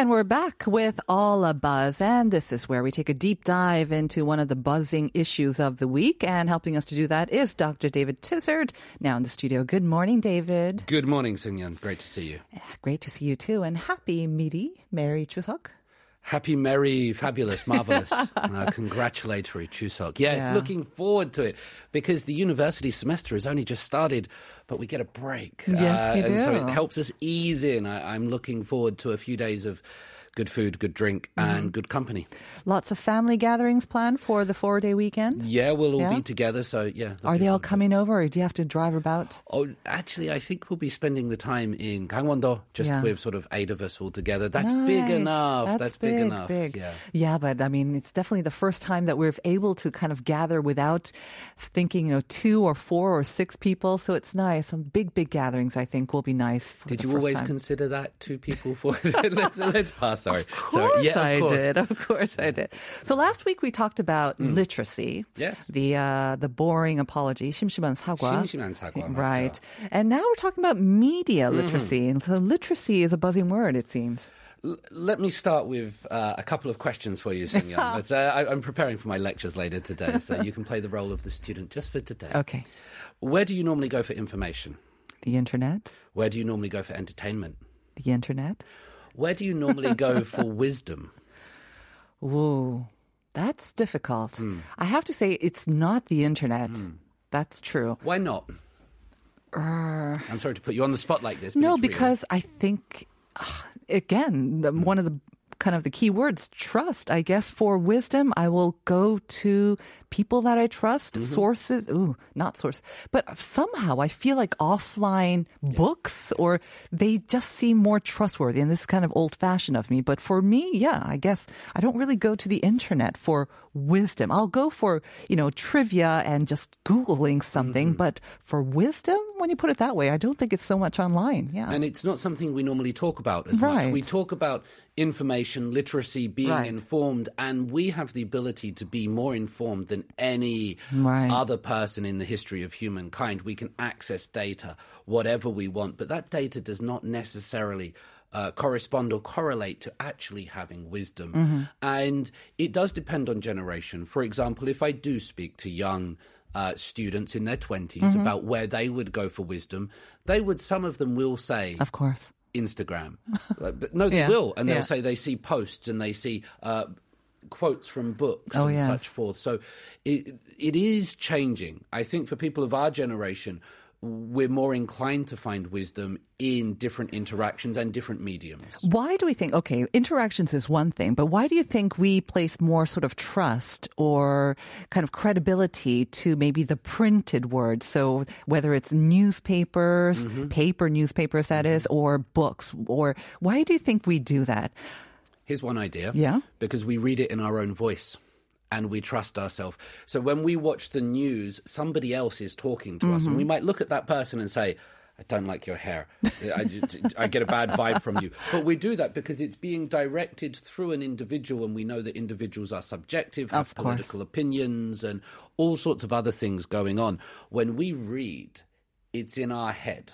And we're back with All a Buzz, and this is where we take a deep dive into one of the buzzing issues of the week. And helping us to do that is Dr. David Tizard, now in the studio. Good morning, David. Good morning, Sungyeon. Great to see you. Great to see you too, and happy Miri, Merry Chuseok. Happy, merry, fabulous, marvelous, uh, congratulatory Chuseok. Yes, Yeah. looking forward to it because the university semester has only just started, but we get a break. Uh, Yes, you and so it helps us ease in. I, I'm looking forward to a few days of good food, good drink, Mm-hmm. and good company. Lots of family gatherings planned for the four day weekend. Yeah, we'll all Yeah? be together. So, yeah. Are they all coming over, or do you have to drive about? Oh, actually, I think we'll be spending the time in Gangwon-do, just Yeah. with sort of eight of us all together. That's big enough. That's, big, big, enough. Big. Yeah. but I mean, it's definitely the first time that we're able to kind of gather without thinking, you know, two or four or six people. So it's nice. Some big, big gatherings, I think, will be nice. For Did you always time. consider that two people for let's let's pass Sorry, Of course sorry. Yeah, of I course. did. Of course I did. So last week we talked about literacy. Yes. The uh, the boring apology, 심심한 사과. 심심한 사과, 맞죠. Right. And now we're talking about media literacy. And so literacy is a buzzing word, it seems. L- let me start with uh, a couple of questions for you, Sinyan. But, uh, I, I'm preparing for my lectures later today, so you can play the role of the student just for today. Okay. Where do you normally go for information? The internet. Where do you normally go for entertainment? The internet. Where do you normally go for wisdom? Ooh, that's difficult. Hmm. I have to say, it's not the internet. That's true. Why not? I'm sorry to put you on the spot like this. But No, it's real. because I think, again, the, one of the kind of the key words, trust. I guess for wisdom, I will go to people that I trust, Mm-hmm. sources. Ooh, not source. But somehow I feel like offline books or they just seem more trustworthy. And this is kind of old fashioned of me. But for me, yeah, I guess I don't really go to the internet for wisdom. I'll go for, you know, trivia and just Googling something. Mm-hmm. But for wisdom, when you put it that way, I don't think it's so much online. Yeah. And it's not something we normally talk about as much. We talk about information, literacy, being Right. informed, and we have the ability to be more informed than any Right. other person in the history of humankind. We can access data, whatever we want, but that data does not necessarily. Uh, correspond or correlate to actually having wisdom. Mm-hmm. And it does depend on generation. For example, if I do speak to young uh, students in their 20s Mm-hmm. about where they would go for wisdom, they would, some of them will say, Of course. Instagram. But no, they Yeah, will, and they'll yeah. say they see posts and they see uh, quotes from books Oh, and yes. such forth. So it it is changing. I think for people of our generation, we're more inclined to find wisdom in different interactions and different mediums. Why do we think, okay, interactions is one thing, but why do you think we place more sort of trust or kind of credibility to maybe the printed word? So whether it's newspapers, Mm-hmm. paper newspapers, that is, or books, or why do you think we do that? Here's one idea. Yeah. Because we read it in our own voice. And we trust ourselves. So when we watch the news, somebody else is talking to us, and we mm-hmm. might look at that person and say, I don't like your hair. I, I get a bad vibe from you. But we do that because it's being directed through an individual, and we know that individuals are subjective, have political opinions, and all sorts of other things going on. When we read, it's in our head.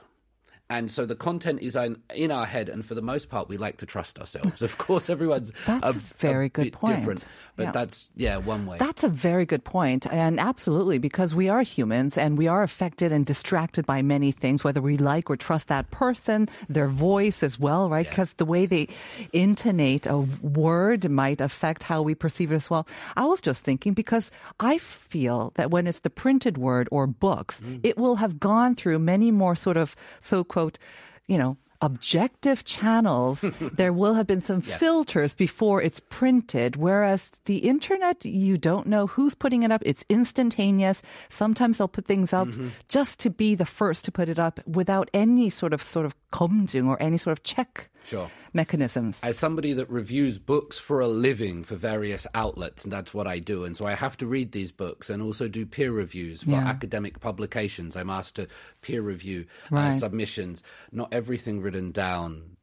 And so the content is in, in our head, and for the most part, we like to trust ourselves. Of course, everyone's That's a very good bit point. different, but Yeah. that's yeah one way. That's a very good point, and absolutely because we are humans and we are affected and distracted by many things, whether we like or trust that person, their voice as well, right? Because the way they intonate a word might affect how we perceive it as well. I was just thinking because I feel that when it's the printed word or books, mm. it will have gone through many more sort of so quote, you know. Objective channels, there will have been some filters before it's printed, whereas the internet, you don't know who's putting it up. It's instantaneous. Sometimes they'll put things up mm-hmm. just to be the first to put it up without any sort of sort of 검증 or any sort of check Sure. mechanisms. As somebody that reviews books for a living for various outlets, and that's what I do. And so I have to read these books and also do peer reviews for Yeah. academic publications. I'm asked to peer review uh, Right. submissions. Not everything written down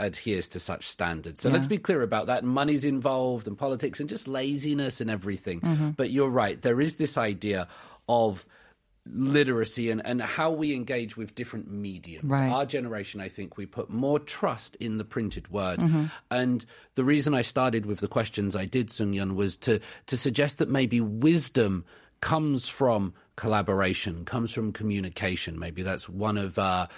adheres to such standards. So Yeah. let's be clear about that. Money's involved and politics and just laziness and everything. Mm-hmm. But you're right. There is this idea of literacy and, and how we engage with different mediums. Right. Our generation, I think, we put more trust in the printed word. Mm-hmm. And the reason I started with the questions I did, Sun Yun, was to, to suggest that maybe wisdom comes from collaboration, comes from communication. Maybe that's one of uh,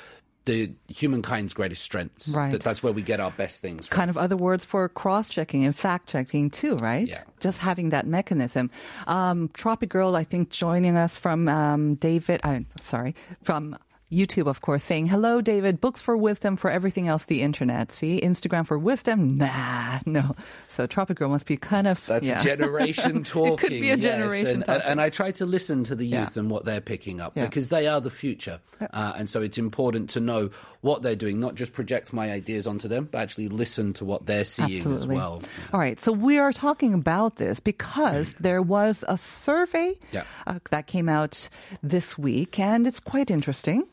the humankind's greatest strengths. Right. That that's where we get our best things from. kind of other words for cross checking and fact checking too, right? Yeah. Just having that mechanism. Um, Tropic Girl, I think, joining us from um, David, I'm sorry, from YouTube, of course, saying, Hello, David, books for wisdom for everything else, the internet. See, Instagram for wisdom? Nah, no. So Tropic Girl must be kind of. That's yeah. generation talking. It could be a yes, generation and, and, and I try to listen to the Yeah. youth and what they're picking up Yeah. because they are the future. Uh, and so it's important to know what they're doing, not just project my ideas onto them, but actually listen to what they're seeing as Absolutely. well. All right. So we are talking about this because there was a survey Yeah. uh, that came out this week, and it's quite interesting.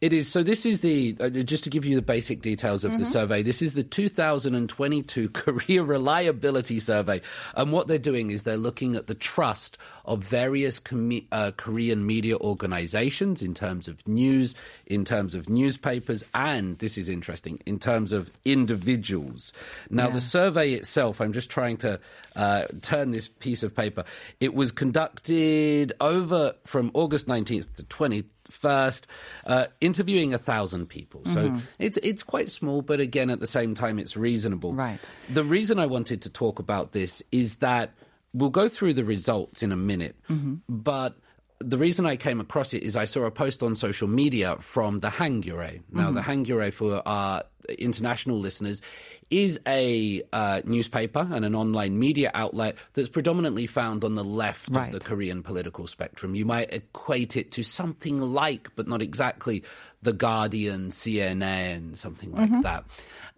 It is. So this is the, uh, just to give you the basic details of the Mm-hmm. survey, this is the 2022 Korea Reliability Survey. And what they're doing is they're looking at the trust of various commu- uh, Korean media organizations in terms of news, in terms of newspapers, and this is interesting, in terms of individuals. Now, the survey itself, I'm just trying to uh, turn this piece of paper. It was conducted over from August 19th to 20th first, uh, interviewing a thousand people. So Mm-hmm. it's it's quite small, but again, at the same time, it's reasonable. Right. The reason I wanted to talk about this is that we'll go through the results in a minute, Mm-hmm. but. The reason I came across it is I saw a post on social media from the Hankyoreh. Now, the Mm-hmm. Hankyoreh, for our international listeners, is a uh, newspaper and an online media outlet that's predominantly found on the left Right. of the Korean political spectrum. You might equate it to something like, but not exactly, The Guardian, CNN, something like Mm-hmm. that.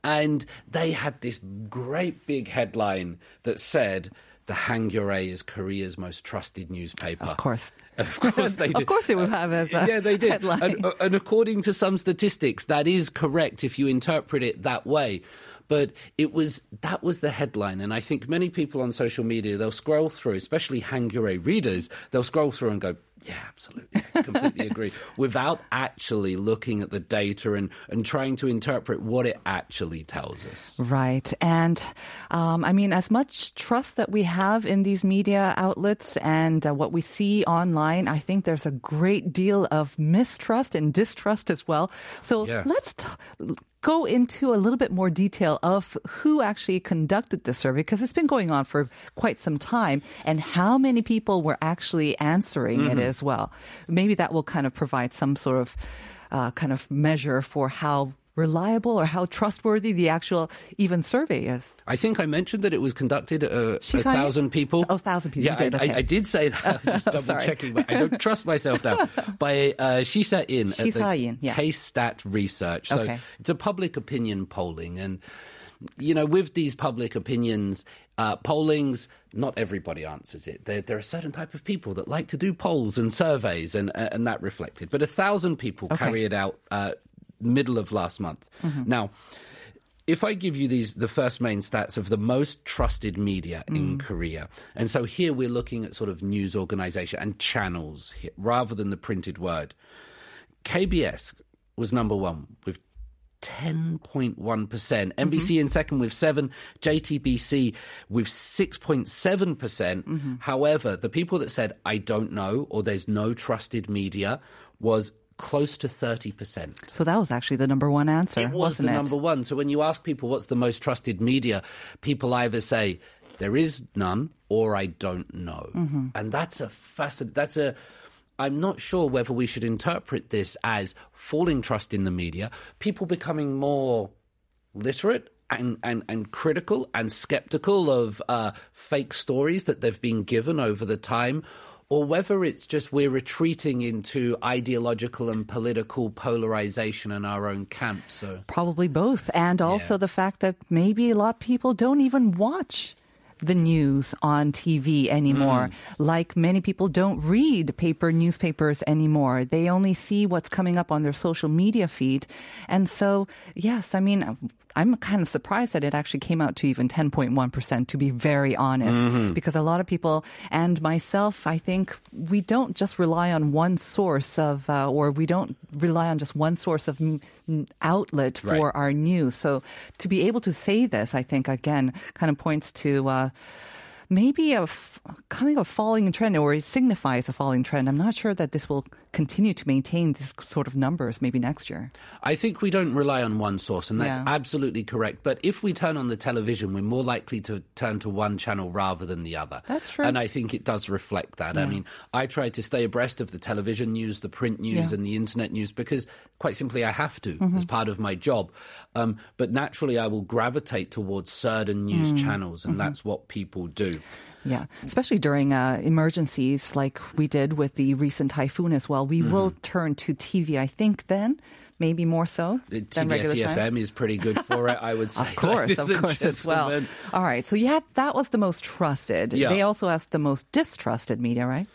And they had this great big headline that said, the Hankyoreh is Korea's most trusted newspaper. Of course. Of course they did. Of course they would have as a yeah, they did. headline. And, uh, and according to some statistics, that is correct if you interpret it that way. But it was that was the headline, and I think many people on social media they'll scroll through, especially Hankyoreh readers, they'll scroll through and go, "Yeah, absolutely, completely agree," without actually looking at the data and and trying to interpret what it actually tells us. Right. And um, I mean, as much trust that we have in these media outlets and uh, what we see online, I think there's a great deal of mistrust and distrust as well. So Yeah. let's t- go into a little bit more detail of who actually conducted the survey because it's been going on for quite some time and how many people were actually answering it as well. Maybe that will kind of provide some sort of uh, kind of measure for how reliable or how trustworthy the actual even survey is. I think I mentioned that it was conducted uh, a thousand people. Oh, 1,000 people. Yeah, did, I, okay. I, I did say that. Just double checking, but I don't trust myself now. By uh, Shisa In at Shisa the In, yeah. K-Stat Research. So Okay. it's a public opinion polling, and you know, with these public opinions uh, pollings, not everybody answers it. There, there are certain type of people that like to do polls and surveys, and uh, and that reflected. But a thousand people Okay. carry it out uh, middle of last month. Now if I give you these, the first main stats of the most trusted media in Korea, and so here we're looking at sort of news organization and channels here, rather than the printed word. KBS was number one with 10.1%. MBC in second with 7, JTBC with 6.7%. percent However, the people that said I don't know or there's no trusted media was close to 30%. So that was actually the number one answer, It was wasn't the it? number one. So when you ask people what's the most trusted media, people either say there is none or I don't know, Mm-hmm. and that's a fascinating. That's a. I'm not sure whether we should interpret this as falling trust in the media, people becoming more literate and, and, and critical and skeptical of uh, fake stories that they've been given over the time, or whether it's just we're retreating into ideological and political polarization in our own camp. So Probably both. And also the fact that maybe a lot of people don't even watch the news on TV anymore. Mm. Like many people don't read paper newspapers anymore. They only see what's coming up on their social media feed. And so, yes, I mean, I'm kind of surprised that it actually came out to even 10.1%, to be very honest, because a lot of people and myself, I think we don't just rely on one source of, uh, or we don't rely on just one source of m- outlet for Right. our news. So to be able to say this, I think again kind of points to uh, maybe a f- kind of a falling trend, or it signifies a falling trend. I'm not sure that this will continue to maintain this sort of numbers maybe next year. I think we don't rely on one source, and that's Yeah. absolutely correct. But if we turn on the television, we're more likely to turn to one channel rather than the other. That's true. And I think it does reflect that. I mean, I try to stay abreast of the television news, the print news, Yeah. Mm-hmm. and the internet news because, quite simply, I have to as part of my job. Um, but naturally, I will gravitate towards certain news Mm. channels, and that's what people do. Yeah, especially during uh, emergencies like we did with the recent typhoon as well. We will turn to TV, I think, then. Maybe more so The than regular TBS times. EFM is pretty good for it, I would say. Of course, of course, as well. All right, so yeah, that was the most trusted. Yeah. They also asked the most distrusted media, right?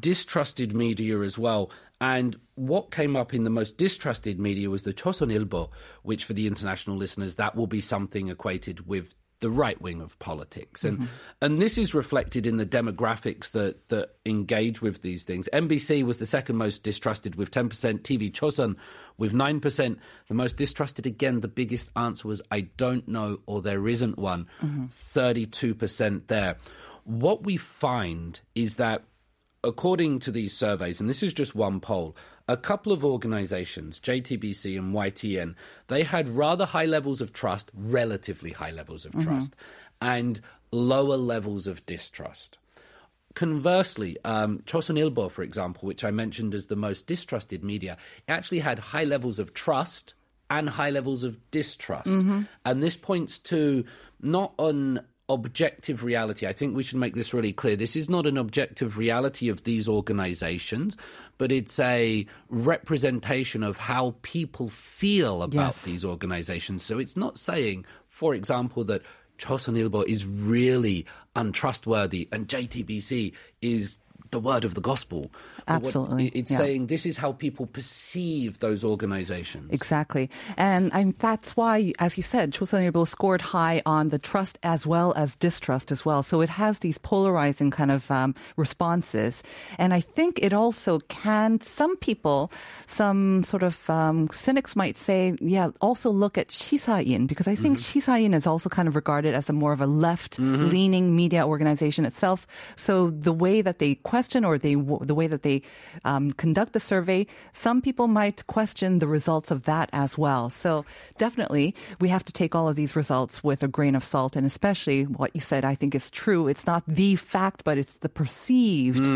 distrusted media as well. And what came up in the most distrusted media was the Chosunilbo, which for the international listeners, that will be something equated with the right wing of politics. And mm-hmm. and this is reflected in the demographics that that engage with these things. MBC was the second most distrusted with 10%, TV Chosun with 9%. The most distrusted again, the biggest answer was I don't know or there isn't one. Mm-hmm. 32% there. What we find is that according to these surveys, and this is just one poll, a couple of organizations, JTBC and YTN, they had rather high levels of trust, relatively high levels of trust, and lower levels of distrust. Conversely, um, Chosunilbo, for example, which I mentioned as the most distrusted media, actually had high levels of trust and high levels of distrust. And this points to not an objective reality. I think we should make this really clear. This is not an objective reality of these organizations, but it's a representation of how people feel about Yes. these organizations. So it's not saying, for example, that Chosun Ilbo is really untrustworthy and JTBC is the word of the gospel. What- Absolutely, it's yeah. saying this is how people perceive those organizations. Exactly. And I'm, that's why, as you said, Chosunilbo scored high on the trust as well as distrust as well. So it has these polarizing kind of um, responses. And I think it also can, some people, some sort of um, cynics might say, yeah, also look at Shisain, because I think Shisain is also kind of regarded as a more of a left leaning media organization itself. So the way that they question or they, the way that they um, conduct the survey, some people might question the results of that as well. So definitely we have to take all of these results with a grain of salt. And especially what you said, I think is true. It's not the fact, but it's the perceived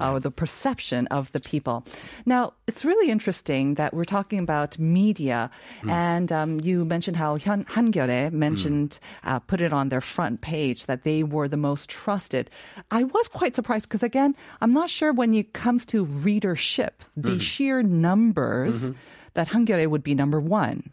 uh, or the perception of the people. Now, it's really interesting that we're talking about media. And um, you mentioned how Han- Hankyoreh mentioned, uh, put it on their front page that they were the most trusted. I was quite surprised because again, I'm not sure when it comes to readership, the mm-hmm. sheer numbers mm-hmm. that Hankyoreh would be number one.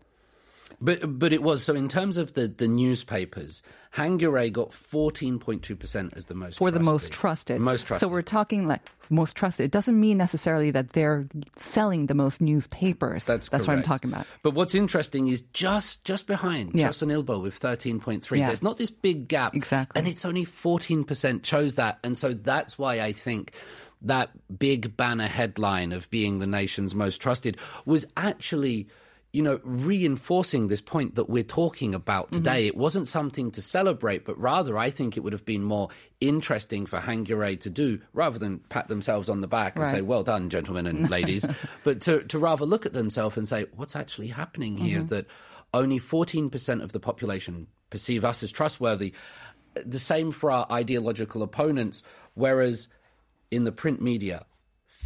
But but it was so in terms of the, the newspapers, Hankyoreh got fourteen point two percent as the most For the most trusted. trusted. Most trusted. So we're talking like most trusted. It doesn't mean necessarily that they're selling the most newspapers. That's That's what I'm talking about. But what's interesting is just just behind Yeah. Chosun Ilbo with thirteen point three. Yeah. There's not this big gap, Exactly. and it's only fourteen percent chose that, and so that's why I think that big banner headline of being the nation's most trusted was actually. You know, reinforcing this point that we're talking about Mm-hmm. today. It wasn't something to celebrate, but rather I think it would have been more interesting for Hankyoreh to do rather than pat themselves on the back and say, well done, gentlemen and ladies, but to, to rather look at themselves and say, what's actually happening here? Mm-hmm. That only 14% of the population perceive us as trustworthy. The same for our ideological opponents, whereas in the print media,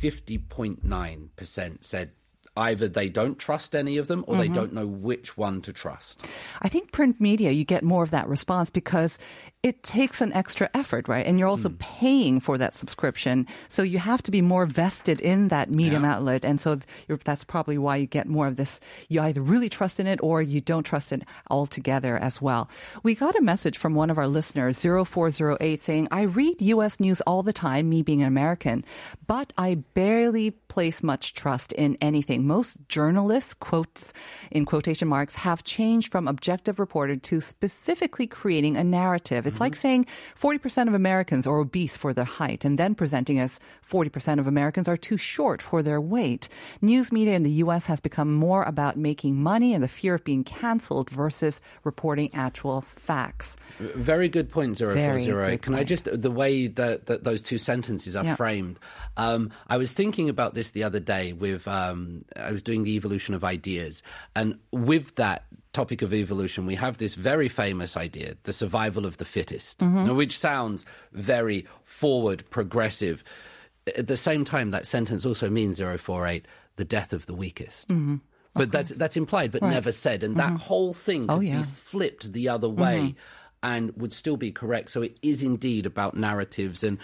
50.9% said, either they don't trust any of them or Mm-hmm. they don't know which one to trust. I think print media, you get more of that response because it takes an extra effort, right? And you're also paying for that subscription. So you have to be more vested in that medium outlet. And so you're, that's probably why you get more of this. You either really trust in it or you don't trust it altogether as well. We got a message from one of our listeners, 0408, saying, I read U.S. news all the time, me being an American, but I barely place much trust in anything. Most journalists, quotes in quotation marks, have changed from objective reporter to specifically creating a narrative. It's like saying 40% of Americans are obese for their height and then presenting as 40% of Americans are too short for their weight. News media in the U.S. has become more about making money and the fear of being canceled versus reporting actual facts. Very good point, Very 0408. good Can I just, the way that, that those two sentences are Yeah. framed, um, I was thinking about this the other day with, um, I was doing the evolution of ideas. And with that topic of evolution, we have this very famous idea, the survival of the fittest, Mm-hmm. which sounds very forward, progressive. At the same time, that sentence also means 048, the death of the weakest. Mm-hmm. But that's that's implied, but never said, and that mm-hmm. whole thing oh, could Oh, yeah. be flipped the other way mm-hmm. and would still be correct. So it is indeed about narratives, and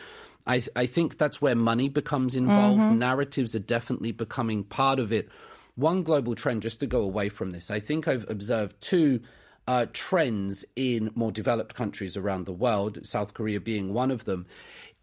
I I think that's where money becomes involved. Narratives are definitely becoming part of it. One global trend, just to go away from this, I think I've observed two. Uh, trends in more developed countries around the world, South Korea being one of them,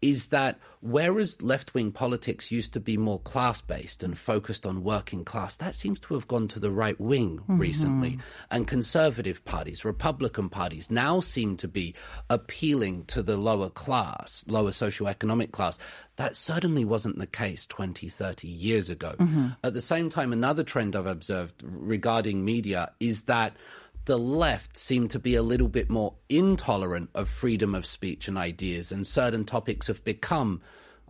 is that whereas left wing politics used to be more class based and focused on working class, that seems to have gone to the right wing mm-hmm. recently. And conservative parties, Republican parties, now seem to be appealing to the lower class, lower socioeconomic class. That certainly wasn't the case 20, 30 years ago. Mm-hmm. At the same time, another trend I've observed regarding media is that the left seem to be a little bit more intolerant of freedom of speech and ideas, and certain topics have become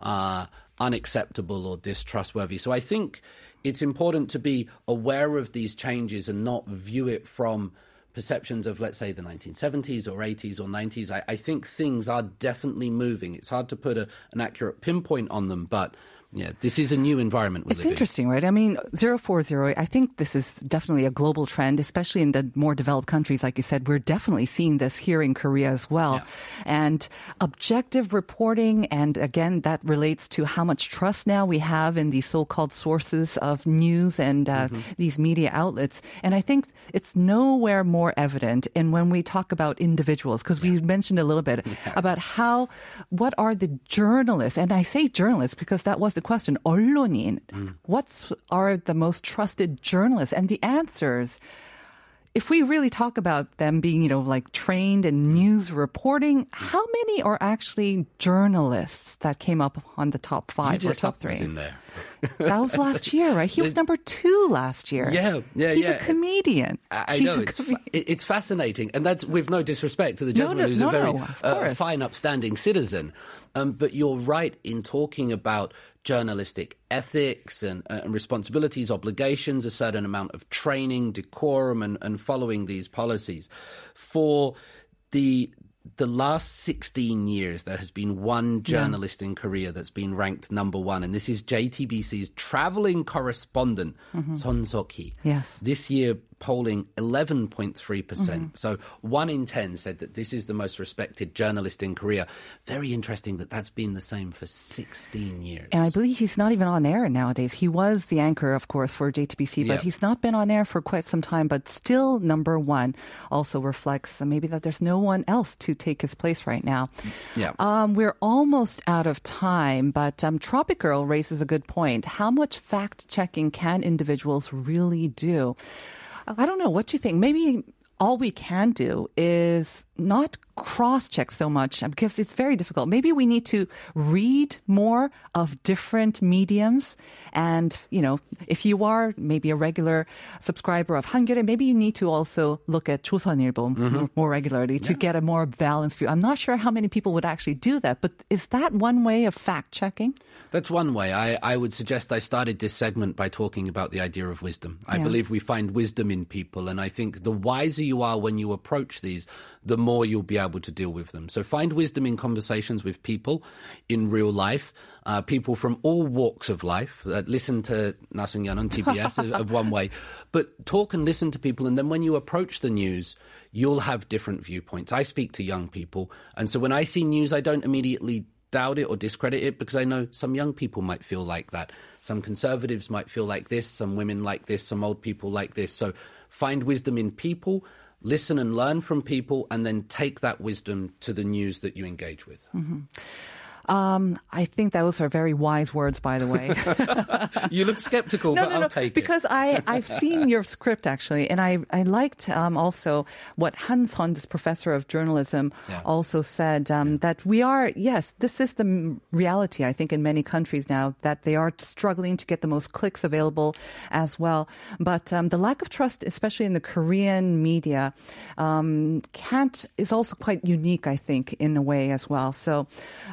uh, unacceptable or distrustworthy. So I think it's important to be aware of these changes and not view it from perceptions of, let's say, the 1970s or 80s or 90s. I, I think things are definitely moving. It's hard to put a, an accurate pinpoint on them, but yeah, this is a new environment It's interesting, right? I mean, 040, I think this is definitely a global trend, especially in the more developed countries. Like you said, we're definitely seeing this here in Korea as well. And objective reporting, and again, that relates to how much trust now we have in these so-called sources of news and uh, these media outlets. And I think it's nowhere more evident in when we talk about individuals, because we mentioned a little bit about how, what are the journalists, and I say journalists because that was the question, 언론인, what's are the most trusted journalists? And the answers, if we really talk about them being, you know, like trained in news reporting, how many are actually journalists that came up on the top five or Yuja top Suk was three? in there. That was last year, right? He was number two last year. Yeah, yeah, He's yeah. a comedian. I, I He's know a it's com- fa- it- it's fascinating, and that's with no disrespect to the No, gentleman no, who's no, a very no, of uh, course. fine, upstanding citizen. Um, but you're right in talking about journalistic ethics and, uh, and responsibilities, obligations, a certain amount of training, decorum, and, and following these policies. For the the last 16 years, there has been one journalist in Korea that's been ranked number one, and this is JTBC's traveling correspondent, Sohn Suk-hee. Yes. This year, polling 11.3%. percent So one in 10 said that this is the most respected journalist in Korea. Very interesting that that's been the same for 16 years. And I believe he's not even on air nowadays. He was the anchor, of course, for JTBC, but he's not been on air for quite some time, but still number one. Also reflects maybe that there's no one else to take his place right now. Yeah. Um, we're almost out of time, but um, Tropic Girl raises a good point. How much fact checking can individuals really do? I don't know. What you think? Maybe all we can do is not cross check so much because it's very difficult. Maybe we need to read more of different mediums. And, you know, if you are maybe a regular subscriber of Hankyoreh, maybe you need to also look at 조선일보 mm-hmm. more regularly to yeah. get a more balanced view. I'm not sure how many people would actually do that, but is that one way of fact checking? That's one way. I, I would suggest I started this segment by talking about the idea of wisdom. I yeah. believe we find wisdom in people. And I think the wiser you are when you approach these, the more you'll be able to deal with them. So find wisdom in conversations with people in real life, uh, people from all walks of life. Uh, listen to Nasungyan on TBS of, of one way, but talk and listen to people. And then when you approach the news, you'll have different viewpoints. I speak to young people. And so when I see news, I don't immediately doubt it or discredit it because I know some young people might feel like that. Some conservatives might feel like this, some women like this, some old people like this. So find wisdom in people, listen and learn from people, and then take that wisdom to the news that you engage with. Mm-hmm. Um, I think those are very wise words, by the way. You look skeptical, no, but no, I'll no. take because it. I I've seen your script actually, and I I liked um, also what Hans Hon, this professor of journalism, Yeah. also said um, that we are yes, this is the reality. I think in many countries now that they are struggling to get the most clicks available as well. But um, the lack of trust, especially in the Korean media, um, can't is also quite unique. I think in a way as well. So.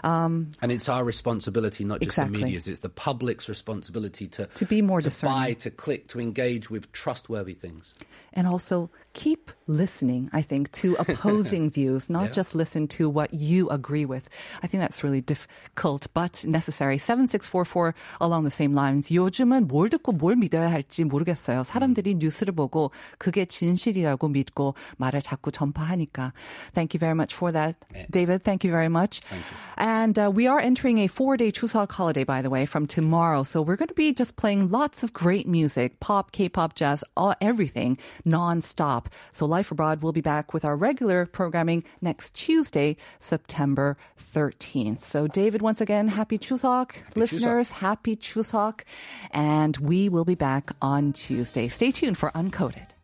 Um, Um, and it's our responsibility, not just Exactly. the media's. It's the public's responsibility to To be more to buy, discerning. to click, to engage with trustworthy things and also keep listening, I think, to opposing views, not Yeah. just listen to what you agree with. I think that's really difficult but necessary. 7644 along the same lines. 요즘은 뭘 듣고 뭘 믿어야 할지 모르겠어요. 사람들이 뉴스를 보고 그게 진실이라고 믿고 말을 자꾸 전파하니까. Thank you very much for that, David. Thank you very much. And uh, we are entering a four-day Chuseok holiday, by the way, from tomorrow. So we're going to be just playing lots of great music, pop, K-pop, jazz, all, everything, non-stop. So Life Abroad will be back with our regular programming next Tuesday, September 13th. So David, once again, happy Chuseok. Listeners, happy Chuseok. And we will be back on Tuesday. Stay tuned for Uncoded.